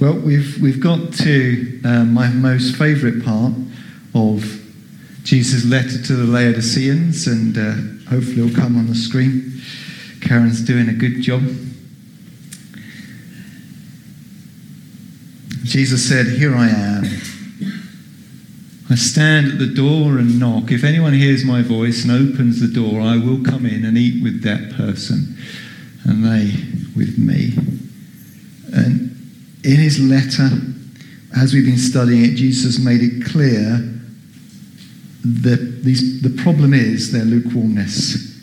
Well, we've, we've got to uh, my most favourite part of Jesus' letter to the Laodiceans, and uh, hopefully it'll come on the screen. Karen's doing a good job. Jesus said, Here I am. I stand at the door and knock. If anyone hears my voice and opens the door, I will come in and eat with that person, and they with me. And in his letter, as we've been studying it, Jesus made it clear that these, the problem is their lukewarmness.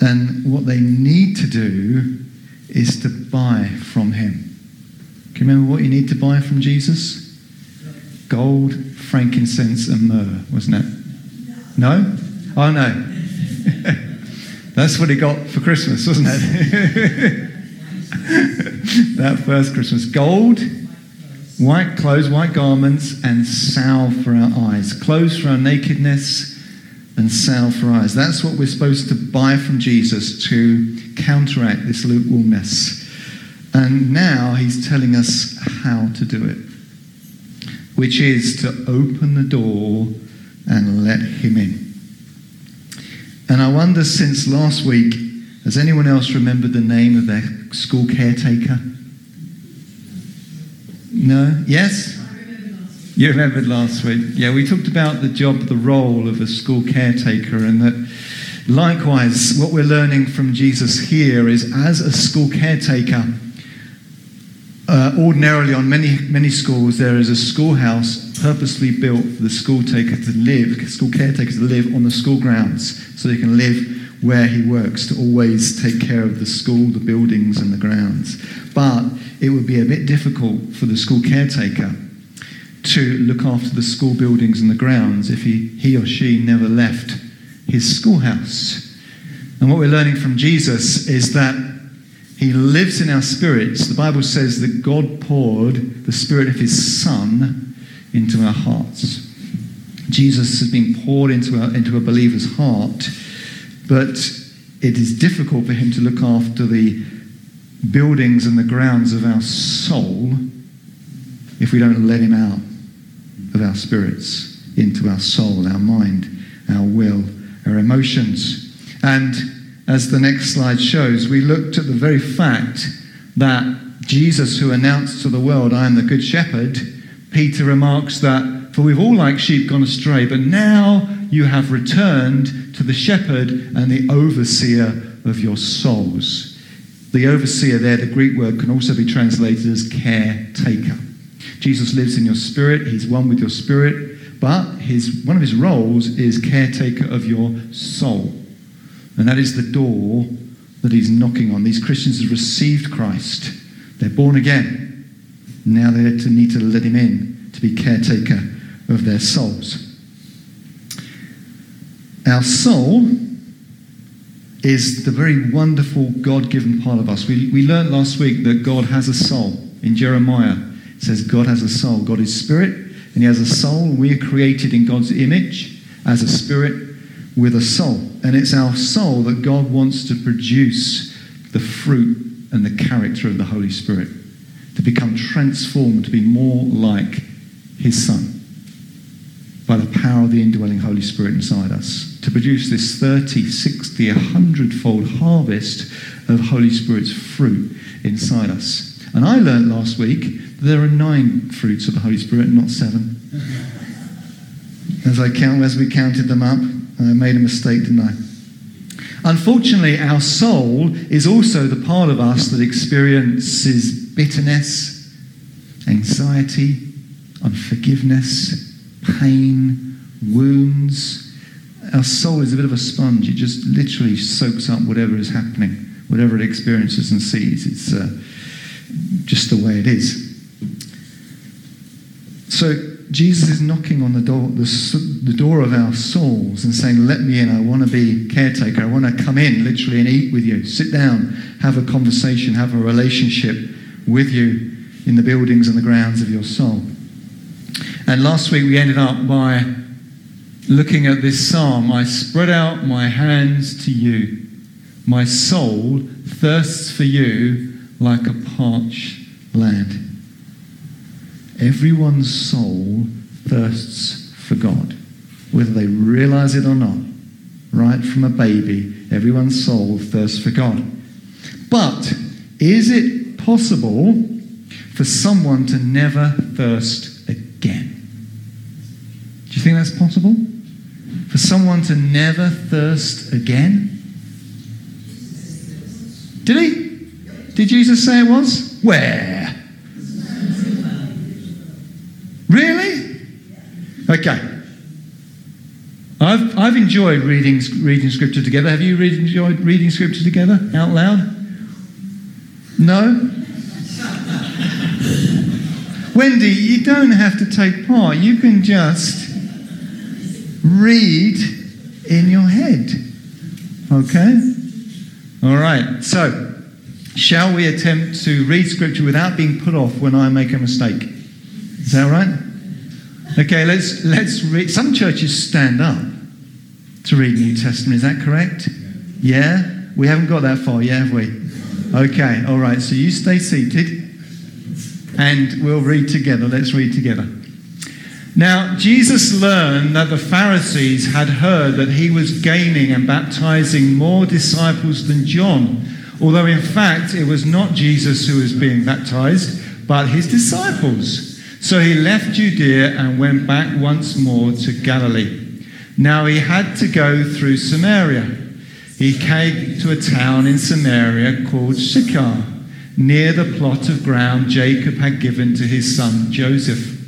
And what they need to do is to buy from him. Can you remember what you need to buy from Jesus? Gold, frankincense, and myrrh, wasn't it? No? Oh, no. That's what he got for Christmas, wasn't it? that first Christmas. Gold, white clothes, white garments, and salve for our eyes. Clothes for our nakedness and salve for eyes. That's what we're supposed to buy from Jesus to counteract this lukewarmness. And now he's telling us how to do it, which is to open the door and let him in. And I wonder, since last week, has anyone else remembered the name of their school caretaker? No? Yes? You remembered last week. Yeah, we talked about the job, the role of a school caretaker, and that likewise, what we're learning from Jesus here is as a school caretaker, uh, ordinarily on many, many schools, there is a schoolhouse purposely built for the school taker to live, school caretaker to live on the school grounds so they can live where he works to always take care of the school, the buildings, and the grounds. But it would be a bit difficult for the school caretaker to look after the school buildings and the grounds if he, he or she never left his schoolhouse. And what we're learning from Jesus is that he lives in our spirits. The Bible says that God poured the spirit of his Son into our hearts. Jesus has been poured into, our, into a believer's heart but it is difficult for him to look after the buildings and the grounds of our soul if we don't let him out of our spirits into our soul, our mind, our will, our emotions. And as the next slide shows, we looked at the very fact that Jesus, who announced to the world, I am the good shepherd, Peter remarks that, for we've all like sheep gone astray, but now you have returned to the shepherd and the overseer of your souls. The overseer there, the Greek word, can also be translated as caretaker. Jesus lives in your spirit, he's one with your spirit, but his, one of his roles is caretaker of your soul. And that is the door that he's knocking on. These Christians have received Christ, they're born again. Now they need to let him in to be caretaker of their souls. Our soul is the very wonderful God given part of us. We, we learned last week that God has a soul. In Jeremiah, it says God has a soul. God is spirit, and He has a soul. We are created in God's image as a spirit with a soul. And it's our soul that God wants to produce the fruit and the character of the Holy Spirit, to become transformed, to be more like His Son by the power of the indwelling Holy Spirit inside us to produce this 30, 60, 100 fold harvest of Holy Spirit's fruit inside us. And I learned last week that there are nine fruits of the Holy Spirit, not seven. As I count, as we counted them up, I made a mistake, didn't I? Unfortunately, our soul is also the part of us that experiences bitterness, anxiety, unforgiveness, pain, wounds. Our soul is a bit of a sponge. It just literally soaks up whatever is happening, whatever it experiences and sees. It's uh, just the way it is. So Jesus is knocking on the door, the, the door of our souls and saying, Let me in. I want to be caretaker. I want to come in literally and eat with you. Sit down, have a conversation, have a relationship with you in the buildings and the grounds of your soul. And last week we ended up by looking at this psalm I spread out my hands to you. My soul thirsts for you like a parched land. everyone's soul thirsts for God, whether they realize it or not. Right from a baby, everyone's soul thirsts for God. But is it possible for someone to never thirst again? Do you think that's possible? For someone to never thirst again? Did he? Did Jesus say it was? Where? Really? Okay. I've, I've enjoyed reading, reading scripture together. Have you read, enjoyed reading scripture together out loud? No? Wendy, you don't have to take part. You can just read in your head. Okay? All right. So, shall we attempt to read scripture without being put off when I make a mistake? Is that right? Okay, let's let's read. Some churches stand up to read New Testament. Is that correct? Yeah? We haven't got that far yet, have we? Okay, all right. So you stay seated and we'll read together. Let's read together. Now, Jesus learned that the Pharisees had heard that he was gaining and baptizing more disciples than John, although in fact it was not Jesus who was being baptized, but his disciples. So he left Judea and went back once more to Galilee. Now he had to go through Samaria. He came to a town in Samaria called Sychar, near the plot of ground Jacob had given to his son Joseph.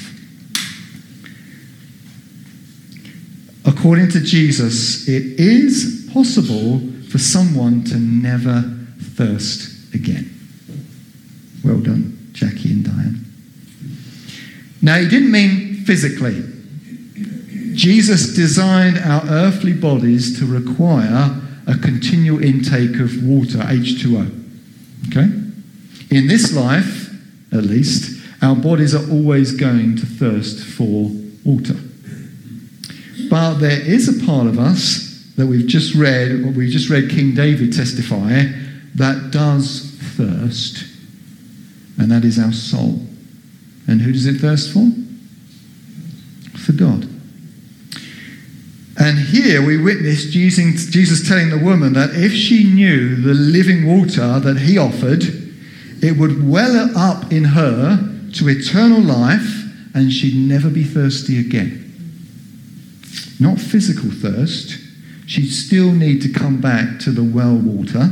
According to Jesus, it is possible for someone to never thirst again. Well done, Jackie and Diane. Now, he didn't mean physically. Jesus designed our earthly bodies to require a continual intake of water, H2O. Okay? In this life, at least, our bodies are always going to thirst for water. But there is a part of us that we've just read, we've just read King David testify, that does thirst, and that is our soul. And who does it thirst for? For God. And here we witness Jesus, Jesus telling the woman that if she knew the living water that he offered, it would well up in her to eternal life and she'd never be thirsty again. Not physical thirst, she'd still need to come back to the well water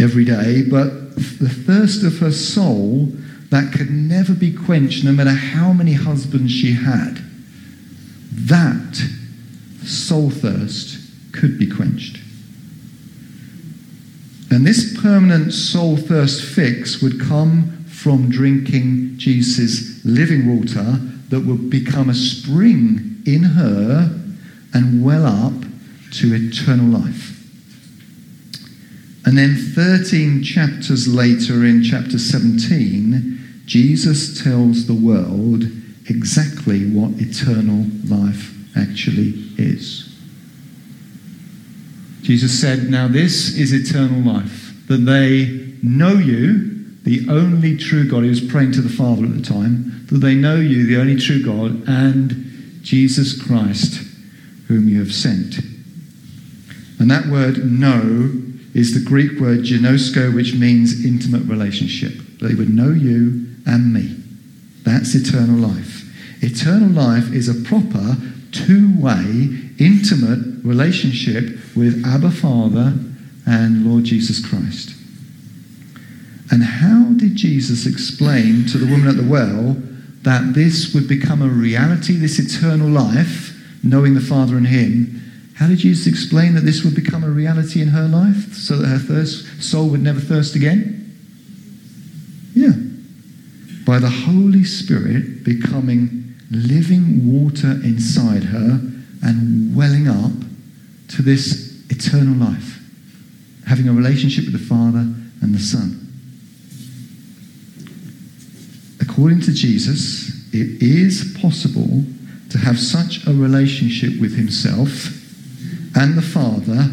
every day, but the thirst of her soul that could never be quenched no matter how many husbands she had. That soul thirst could be quenched. And this permanent soul thirst fix would come from drinking Jesus' living water that would become a spring in her and well up to eternal life. And then 13 chapters later, in chapter 17, Jesus tells the world exactly what eternal life actually is. Jesus said, Now this is eternal life, that they know you, the only true God. He was praying to the Father at the time, that they know you, the only true God, and Jesus Christ, whom you have sent. And that word know is the Greek word ginosko, which means intimate relationship. They would know you and me. That's eternal life. Eternal life is a proper two way, intimate relationship with Abba Father and Lord Jesus Christ. And how did Jesus explain to the woman at the well that this would become a reality, this eternal life, knowing the Father and Him? How did Jesus explain that this would become a reality in her life so that her thirst, soul would never thirst again? Yeah. By the Holy Spirit becoming living water inside her and welling up to this eternal life, having a relationship with the Father and the Son. According to Jesus, it is possible to have such a relationship with Himself and the Father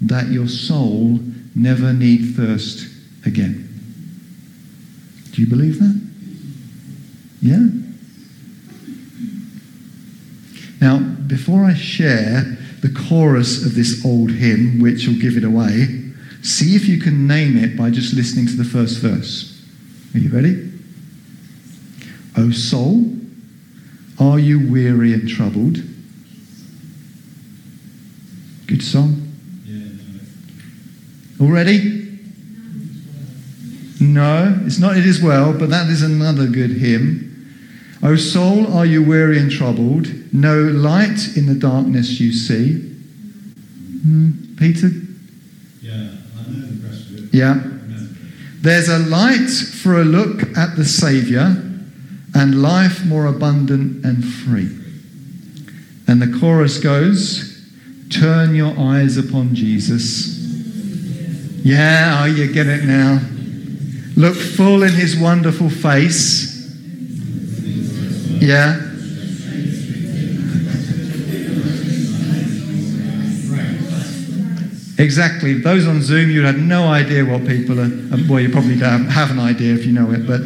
that your soul never need thirst again. Do you believe that? Yeah? Now, before I share the chorus of this old hymn, which will give it away, see if you can name it by just listening to the first verse. Are you ready? O soul, are you weary and troubled? Good song. Already? No, it's not It Is Well, but that is another good hymn. O soul, are you weary and troubled? No light in the darkness you see. Hmm, Peter? Yeah, I know the rest of it. Yeah. There's a light for a look at the Saviour and life more abundant and free. And the chorus goes Turn your eyes upon Jesus. Yeah, oh, you get it now. Look full in his wonderful face. Yeah. Exactly. Those on Zoom, you had no idea what people are. Well, you probably have an idea if you know it, but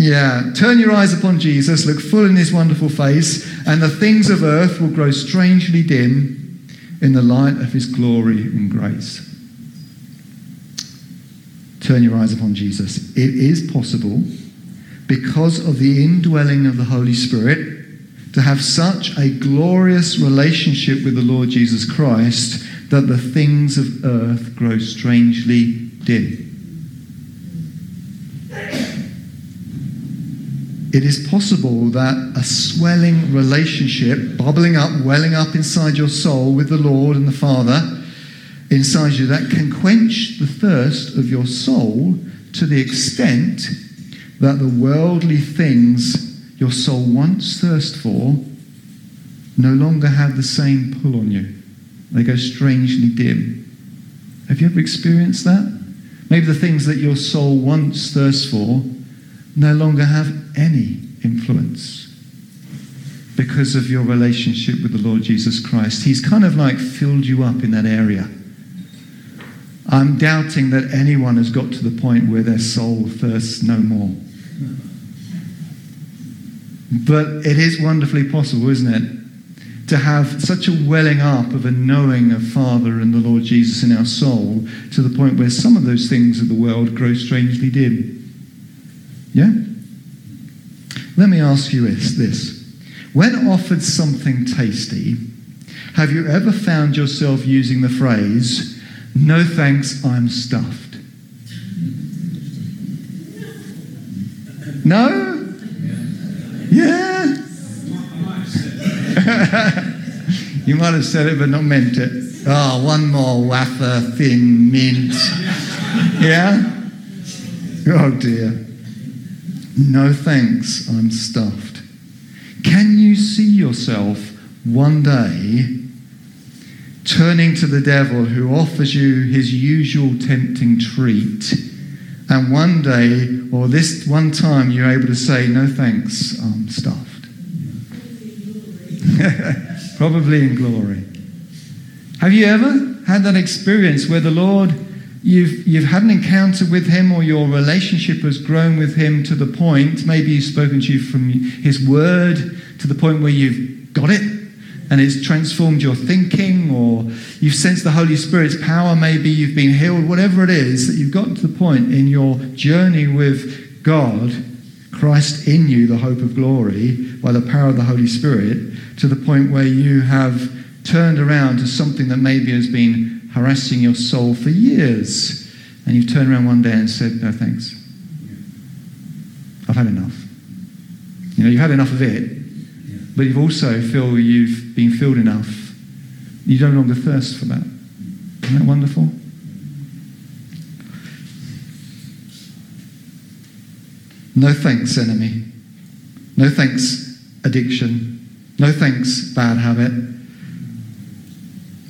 yeah. Turn your eyes upon Jesus, look full in his wonderful face, and the things of earth will grow strangely dim in the light of his glory and grace. Turn your eyes upon Jesus. It is possible, because of the indwelling of the Holy Spirit, to have such a glorious relationship with the Lord Jesus Christ that the things of earth grow strangely dim. It is possible that a swelling relationship, bubbling up, welling up inside your soul with the Lord and the Father, inside you, that can quench the thirst of your soul to the extent that the worldly things your soul once thirst for no longer have the same pull on you. They go strangely dim. Have you ever experienced that? Maybe the things that your soul once thirst for no longer have any influence because of your relationship with the Lord Jesus Christ. He's kind of like filled you up in that area. I'm doubting that anyone has got to the point where their soul thirsts no more. But it is wonderfully possible, isn't it? To have such a welling up of a knowing of Father and the Lord Jesus in our soul to the point where some of those things of the world grow strangely dim. Yeah? Let me ask you this, this. When offered something tasty, have you ever found yourself using the phrase, no thanks, I'm stuffed? No? Yeah? you might have said it but not meant it. Oh, one more wafer, thin mint. Yeah? Oh dear. No thanks, I'm stuffed. Can you see yourself one day turning to the devil who offers you his usual tempting treat, and one day, or this one time, you're able to say, No thanks, I'm stuffed? Probably in glory. Have you ever had that experience where the Lord, you've, you've had an encounter with Him or your relationship has grown with Him to the point, maybe He's spoken to you from His Word to the point where you've got it and it's transformed your thinking, or you've sensed the Holy Spirit's power, maybe you've been healed, whatever it is, that you've gotten to the point in your journey with God, Christ in you, the hope of glory, by the power of the Holy Spirit, to the point where you have turned around to something that maybe has been harassing your soul for years. And you've turned around one day and said, No thanks. I've had enough. You know, you've had enough of it, but you've also feel you've been filled enough. You no longer thirst for that. Isn't that wonderful? No thanks, enemy. No thanks, addiction. No thanks, bad habit.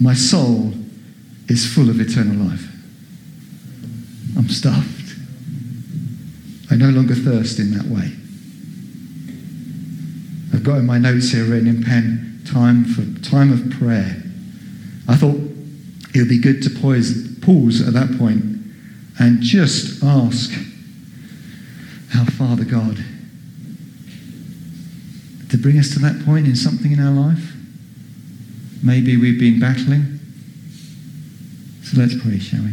My soul is full of eternal life. I'm stuffed. I no longer thirst in that way. I've got in my notes here written in pen time for time of prayer. I thought it would be good to pause, pause at that point and just ask our Father God to bring us to that point in something in our life. Maybe we've been battling. So let's pray, shall we?